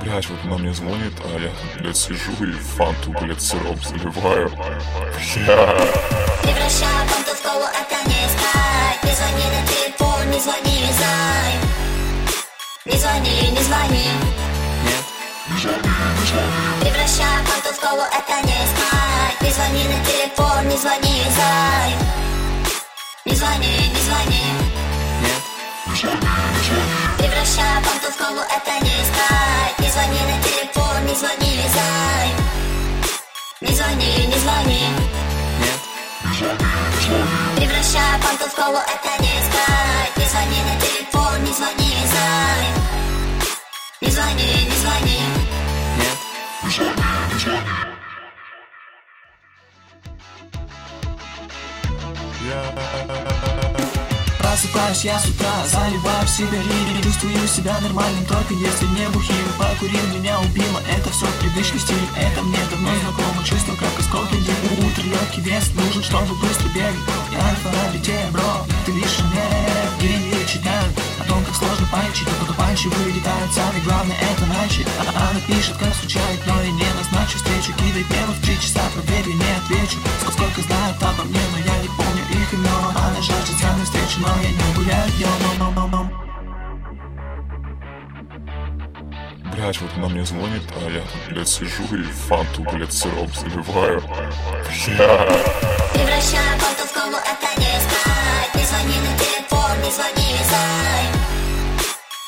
Блять, вот она мне звонит, а я блядь, сижу и фанту, блядь, сироп заливаю. Это не звони не звони, зай Не звони, не звони Превращаю фанту в колу, это не скайп не звони, зай. Не звони, не звони. Превращаю фанту в колу, это не скайп Не звони на телефон, не звони, зай Не звони, не звони Просыпаюсь я с утра, заливаю в себя рири Чувствую себя нормальным, только если не бухим Покурил, меня убило, это все привычный стиль Это мне давно знакомо, чувство как осколки дым Утро легкий вес нужен, чтобы быстро бегать. Я альфа летею, бро, ты лишь мне Гении читают о том, как сложно панчить потом панчи вылетают сами, главное это начать Она пишет, как скучает, но и не назначу встречу. Кидай первых три часа, проверь, не отвечу. Сколько знают обо мне, но я не гуляю днем. Блять, вот она мне звонит, а я тут, блядь, сижу и фанту, блядь, сироп заливаю. Бля. Превращаю фанту в колу, это не звони на телефон, не звони, зай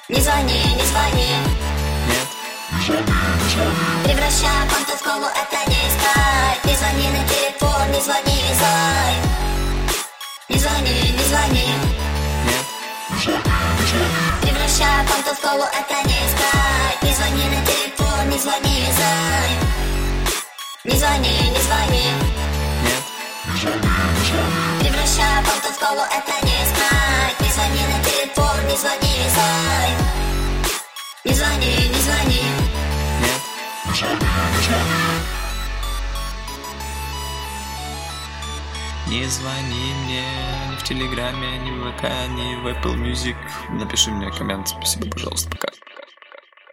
Не звони, не звони. Превращаю фанту в колу, это не скайп Не звони на телефон, не звони, зай Не звони, не звони. Превращаю фанту в колу, это не скайп Не звони на телефон, не звони, зай Не звони, не звони. Превращаю фанту в колу, это не скайп Не звони на телефон, не звони, зай Не звони, не звони Не звони мне ни в Телеграме, ни в ВК, ни в Apple Music. Напиши мне коммент. Спасибо, пожалуйста. Пока.